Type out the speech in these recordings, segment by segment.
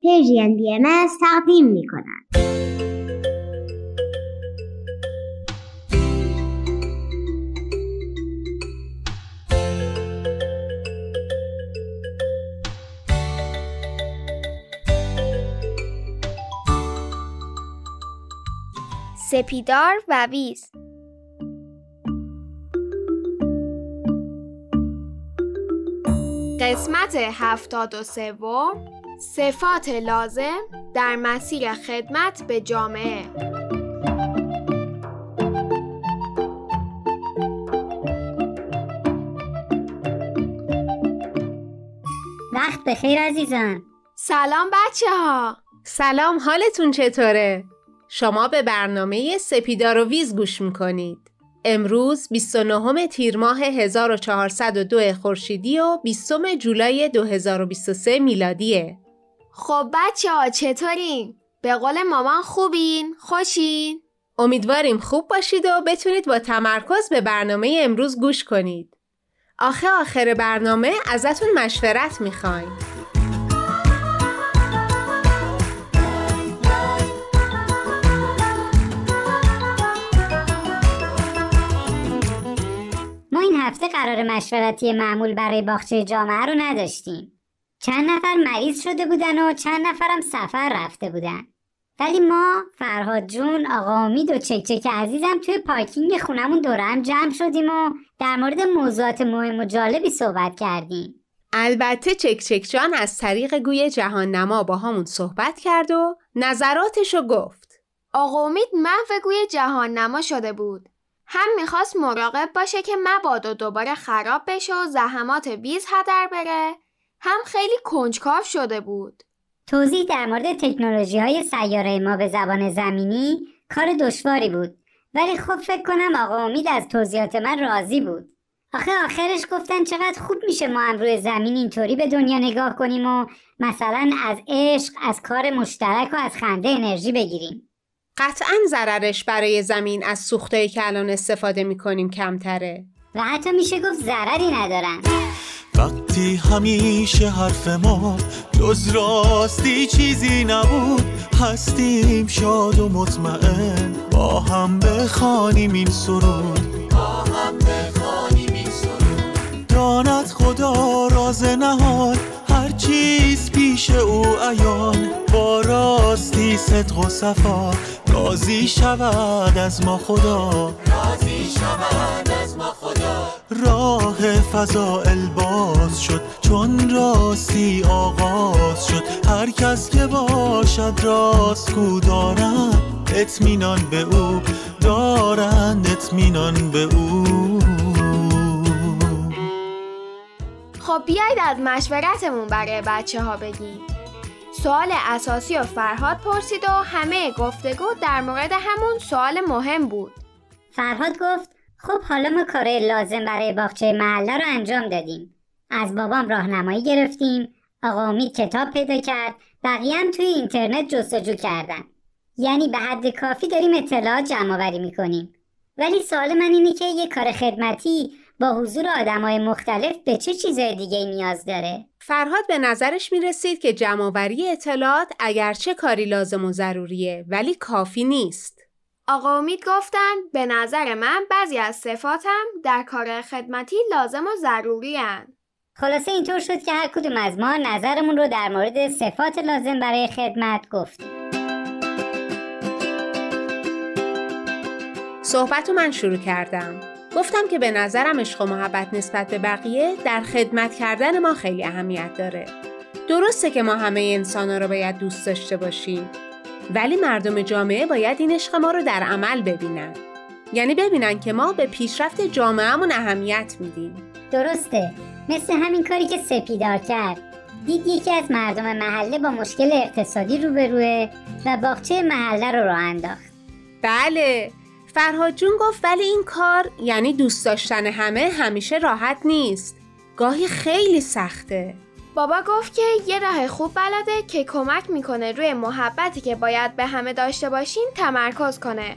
پیجین بی ام تقدیم می کنند. سپیدار و ویز قسمت هفتاد و سوم صفات لازم در مسیر خدمت به جامعه وقت بخیر عزیزان سلام بچه ها سلام حالتون چطوره؟ شما به برنامه سپیدار و ویز گوش می‌کنید. امروز 29 تیر ماه 1402 خورشیدی و 20 جولای 2023 میلادیه. خب بچه ها چطورین؟ به قول مامان خوبین؟ خوشین؟ امیدواریم خوب باشید و بتونید با تمرکز به برنامه امروز گوش کنید. آخه آخر برنامه ازتون مشورت می‌خوایم. ما این هفته قرار مشورتی معمول برای باغچه جامعه رو نداشتیم. چند نفر مریض شده بودن و چند نفرم سفر رفته بودن. ولی ما فرهاد جون آقا امید و چکچک عزیزم توی پارکینگ خونمون دورم جمع شدیم و در مورد موضوعات مهم و جالبی صحبت کردیم. البته چکچک جان از طریق گوی جهان نما با همون صحبت کرد و نظراتشو گفت. آقا امید محو گوی جهان نما شده بود. هم می‌خواست مراقب باشه که مبادا دوباره خراب بشه و زحمات ویز هدر بره هم خیلی کنجکاو شده بود. توضیح در مورد تکنولوژی های سیاره ما به زبان زمینی کار دشواری بود. ولی خب فکر کنم آقا امید از توضیحات من راضی بود. آخه آخرش گفتن چقدر خوب میشه ما هم روی زمین اینطوری به دنیا نگاه کنیم و مثلا از عشق از کار مشترک و از خنده انرژی بگیریم. قطعا ضررش برای زمین از سوختایی که الان استفاده می‌کنیم کمتره. و حتی میشه گفت ضرری ندارن. وقتی همیشه حرف ما جز راستی چیزی نبود هستیم شاد و مطمئن. با هم بخوانیم این سرود. با هم بخوانیم این سرود. داند خدا راز نهاد هر چیز پیش او عیان. با راستی صدق و صفا راضی شود از ما خدا. راضی شود خدا راه فضائل باز شد چون راستی آغاز شد. هر کس که باشد راست کو دارند اطمینان به او دارند اطمینان به او. خب بیاید از مشورتمون برای بچه ها بگیم. سوال اساسی و فرهاد پرسید و همه گفتگو در مورد همون سوال مهم بود. فرهاد گفت خب حالا ما کارهای لازم برای باغچه محله رو انجام دادیم. از بابام راهنمایی گرفتیم. آقا امید کتاب پیدا کرد. بقیه هم توی اینترنت جستجو کردن. یعنی به حد کافی داریم اطلاعات جمع آوری می‌کنیم. ولی سوال من اینه که یه کار خدمتی با حضور آدمای مختلف به چه چیزای دیگه نیاز داره؟ فرهاد به نظرش می رسید که جمعآوری اطلاعات اگرچه کاری لازم و ضروریه ولی کافی نیست. آقا امید گفتن به نظر من بعضی از صفاتم در کار خدمتی لازم و ضروری هن. خلاصه اینطور شد که هر کدوم از ما نظرمون رو در مورد صفات لازم برای خدمت گفتیم. صحبت من شروع کردم. گفتم که به نظرم عشق و محبت نسبت به بقیه در خدمت کردن ما خیلی اهمیت داره. درسته که ما همه انسان ها رو باید دوست داشته باشیم. ولی مردم جامعه باید این عشق ما رو در عمل ببینن. یعنی ببینن که ما به پیشرفت جامعهمون اهمیت میدیم. درسته. مثل همین کاری که سپیدار کرد. دید یکی از مردم محله با مشکل اقتصادی روبروه و باغچه محله رو راه انداخت. بله فرهاد جون گفت ولی این کار یعنی دوست داشتن همه همیشه راحت نیست گاهی خیلی سخته بابا گفت که یه راه خوب بلده که کمک می‌کنه روی محبتی که باید به همه داشته باشین تمرکز کنه.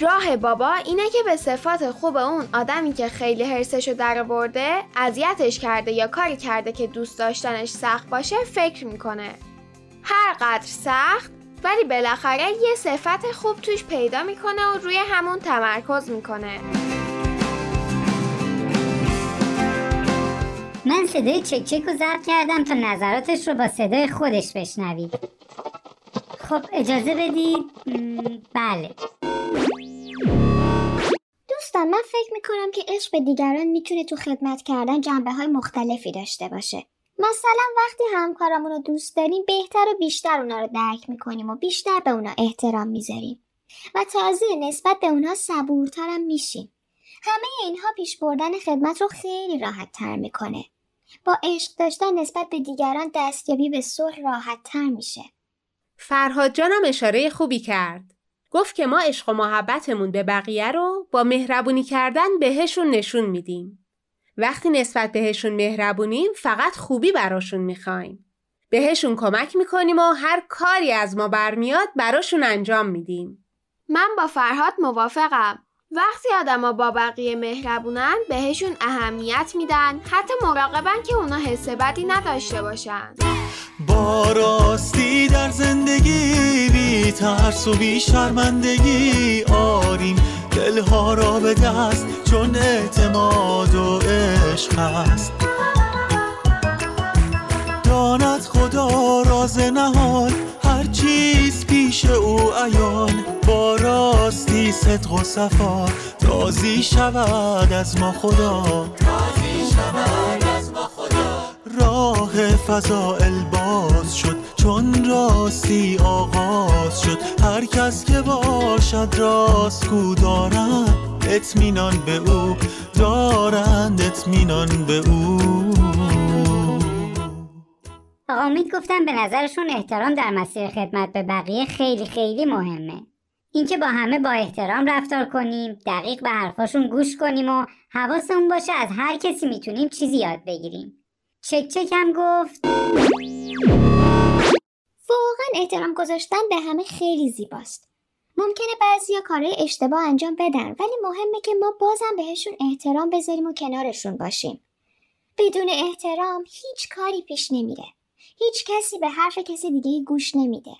راه بابا اینه که به صفات خوب اون آدمی که خیلی حرسشو درآورده اذیتش کرده یا کاری کرده که دوست داشتنش سخت باشه فکر می‌کنه. هر قدر سخت ولی بالاخره یه صفت خوب توش پیدا می‌کنه و روی همون تمرکز می‌کنه. من صدای چک چک رو ضبط کردم تا نظراتش رو با صدای خودش بشنوید خب اجازه بدید بله. دوستان من فکر می‌کنم که عشق به دیگران می‌تونه تو خدمت کردن جنبه های مختلفی داشته باشه. مثلا وقتی همکارامون رو دوست داریم بهتر و بیشتر اونا رو درک می‌کنیم و بیشتر به اونا احترام می‌ذاریم. و تازه نسبت به اونا صبورترم میشیم. همه اینها پیش بردن خدمت رو خیلی راحت تر می‌کنه. با عشق داشتن نسبت به دیگران دستیابی به صلح راحت تر میشه. فرهاد جانم اشاره خوبی کرد. گفت که ما عشق و محبتمون به بقیه رو با مهربونی کردن بهشون نشون میدیم. وقتی نسبت بهشون مهربونیم فقط خوبی براشون می‌خوایم. بهشون کمک می‌کنیم و هر کاری از ما برمیاد براشون انجام میدیم. من با فرهاد موافقم. وقتی آدما با بقیه مهربونن بهشون اهمیت میدن. حتی مراقبن که اونا حس بدی نداشته باشن. با راستی در زندگی بی ترس و بی شرمندگی آریم. دلها را به دست چون اعتماد و عشق هست داند خدا راز نهان هر چیز پیش او عیان. با صدق و صفا. راضی شود از ما خدا. راضی شود از ما خدا. راه فضائل باز شد چون راستی آغاز شد. هر کس که باشد راست کو دارند اطمینان به او. دارند اطمینان به او. آقا امید گفتم به نظرشون احترام در مسیر خدمت به بقیه خیلی خیلی مهمه. اینکه با همه با احترام رفتار کنیم دقیق به حرفاشون گوش کنیم و حواسمون باشه از هر کسی می‌تونیم چیزی یاد بگیریم. چک چک هم گفت. واقعا احترام گذاشتن به همه خیلی زیباست. ممکنه بعضیا کارهای اشتباه انجام بدن ولی مهمه که ما بازم بهشون احترام بذاریم و کنارشون باشیم. بدون احترام هیچ کاری پیش نمیره. هیچ کسی به حرف کسی دیگه گوش نمیده.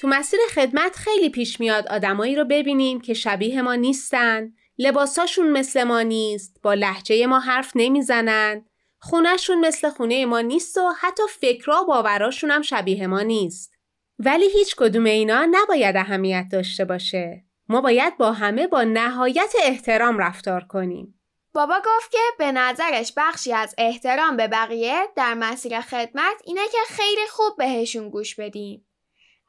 تو مسیر خدمت خیلی پیش میاد آدمایی رو ببینیم که شبیه ما نیستن لباساشون مثل ما نیست با لحجه ما حرف نمی‌زنن خونهشون مثل خونه ما نیست و حتی فکرها و باوراشون هم شبیه ما نیست. ولی هیچ کدوم اینا نباید اهمیت داشته باشه. ما باید با همه با نهایت احترام رفتار کنیم. بابا گفت که به نظرش بخشی از احترام به بقیه در مسیر خدمت اینه که خیلی خوب بهشون گوش بدیم.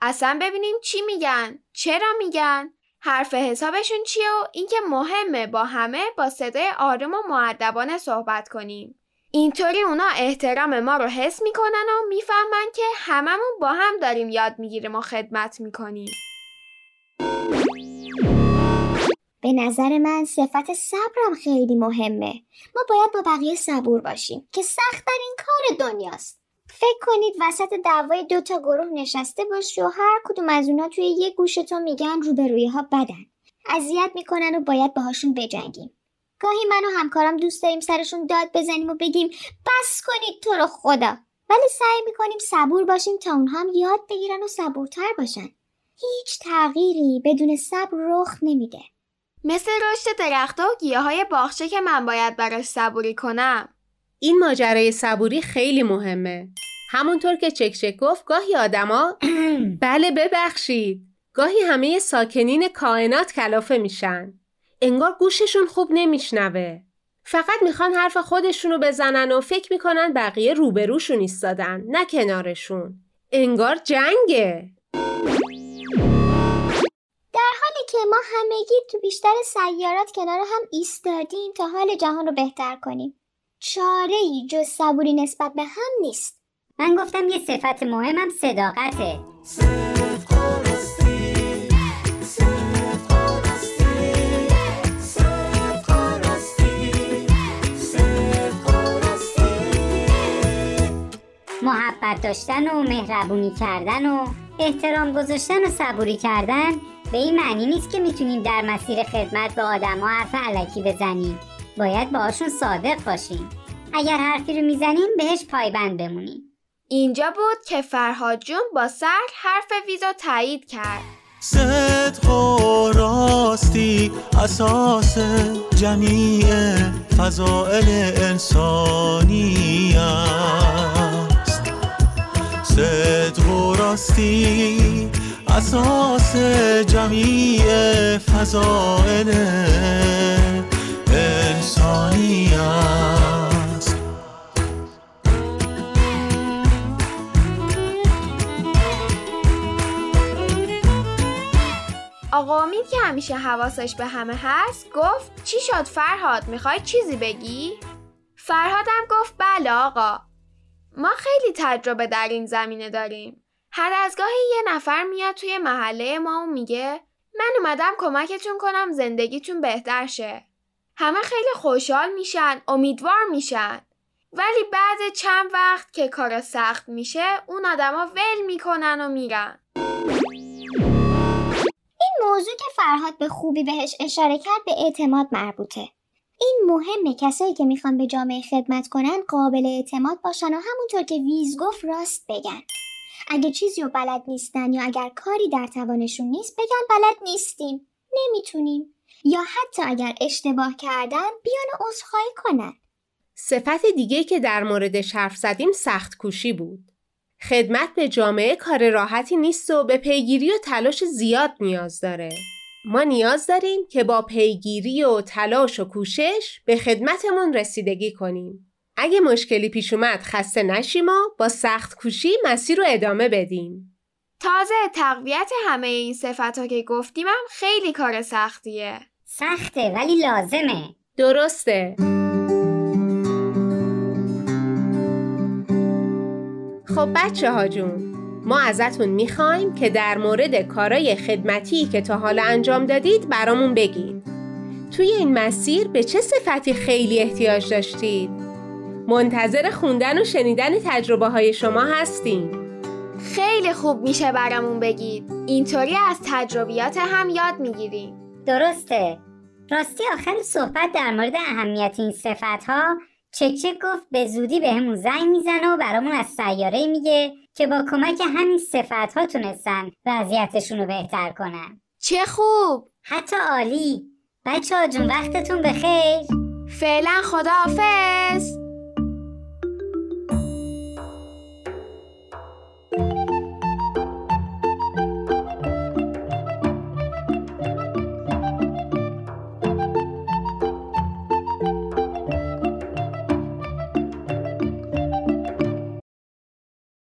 اصلا ببینیم چی میگن، چرا میگن، حرف حسابشون چیه و اینکه مهمه با همه با صدای آروم و معدبانه صحبت کنیم. اینطوری اونا احترام ما رو حس می‌کنن و می‌فهمن که هممون با هم داریم یاد می‌گیریم و خدمت می‌کنیم. به نظر من صفت صبرم خیلی مهمه ما باید با بقیه صبور باشیم که سخت این کار دنیاست فکر کنید وسط دعوای دو تا گروه نشسته باشی و هر کدوم از اونا توی یه گوش تو میگن روبروی ها بدن. اذیت می‌کنن و باید باهاشون بجنگیم. گاهی من و همکارم دوست داریم سرشون داد بزنیم و بگیم بس کنید تو رو خدا. ولی سعی می‌کنیم صبور باشیم تا اونها هم یاد بگیرن و صبورتر باشن. هیچ تغییری بدون صبر رخ نمیده. مثل رشد درختها و گیاه های باغچه که من باید براش صبوری کنم. این ماجرای صبوری خیلی مهمه. همونطور که چک چک گفت گاهی آدما بله ببخشید. گاهی همه ساکنین کائنات کلافه میشن. انگار گوششون خوب نمیشنوه. فقط می‌خوان حرف خودشونو بزنن و فکر می‌کنن بقیه روبروشون ایستادن نه کنارشون. انگار جنگه. در حالی که ما همگی تو بیشتر سیارات کنار هم ایستادیم تا حال جهان رو بهتر کنیم. چاره ای جز صبوری نسبت به هم نیست. من گفتم یه صفت مهمم صداقته. محبت داشتن و مهربونی کردن و احترام گذاشتن و صبوری کردن به این معنی نیست که می‌تونیم در مسیر خدمت به آدما حرف علکی بزنیم. باید باهاشون صادق باشیم. اگر حرفی رو می‌زنیم بهش پایبند بمونیم. اینجا بود که فرهاد جون با سر حرف ویزو تایید کرد. صدق و راستی اساس جمیع فضائل انسانی است. صدق و راستی اساس جمیع فضائل انسانی است. آقا امید که همیشه حواسش به همه هست گفت چی شد فرهاد؟ می‌خوای چیزی بگی؟ فرهادم گفت بله آقا. ما خیلی تجربه در این زمینه داریم. هر از گاهی یه نفر میاد توی محله ما و میگه من اومدم کمکتون کنم زندگیتون بهتر شه. همه خیلی خوشحال میشن امیدوار میشن. ولی بعد چند وقت که کار سخت میشه اون آدما ول می‌کنن و میرن. موضوع که فرهاد به خوبی بهش اشاره کرد به اعتماد مربوطه. این مهمه کسایی که می‌خوان به جامعه خدمت کنن قابل اعتماد باشن و همونطور که ویز گفت راست بگن. اگه چیزی رو بلد نیستن یا اگر کاری در توانشون نیست بگن بلد نیستیم. نمی‌تونیم. یا حتی اگر اشتباه کردن بیان و عذرخواهی کنن. صفت دیگه که در موردش حرف زدیم سخت کوشی بود. خدمت به جامعه کار راحتی نیست و به پیگیری و تلاش زیاد نیاز داره. ما نیاز داریم که با پیگیری و تلاش و کوشش به خدمتمون رسیدگی کنیم. اگه مشکلی پیش اومد خسته نشیم و با سخت کوشی مسیر رو ادامه بدیم. تازه تقویت همه این صفت ها که گفتیم هم خیلی کار سختیه سخته ولی لازمه درسته. خب بچه ها جون ما ازتون می‌خوایم که در مورد کارای خدمتی که تا حالا انجام دادید برامون بگید توی این مسیر به چه صفتی خیلی احتیاج داشتید؟ منتظر خوندن و شنیدن تجربه های شما هستیم. خیلی خوب میشه برامون بگید. اینطوری از تجربیات هم یاد می‌گیریم. درسته. راستی آخر صحبت در مورد اهمیت این صفت ها چک چک گفت به زودی بهمون زنگ می‌زنه و برامون از سیاره میگه که با کمک همین صفت ها تونستن وضعیتشون رو بهتر کنن. چه خوب! حتی عالی. بچه ها جون وقتتون بخیر. فعلا خداحافظ!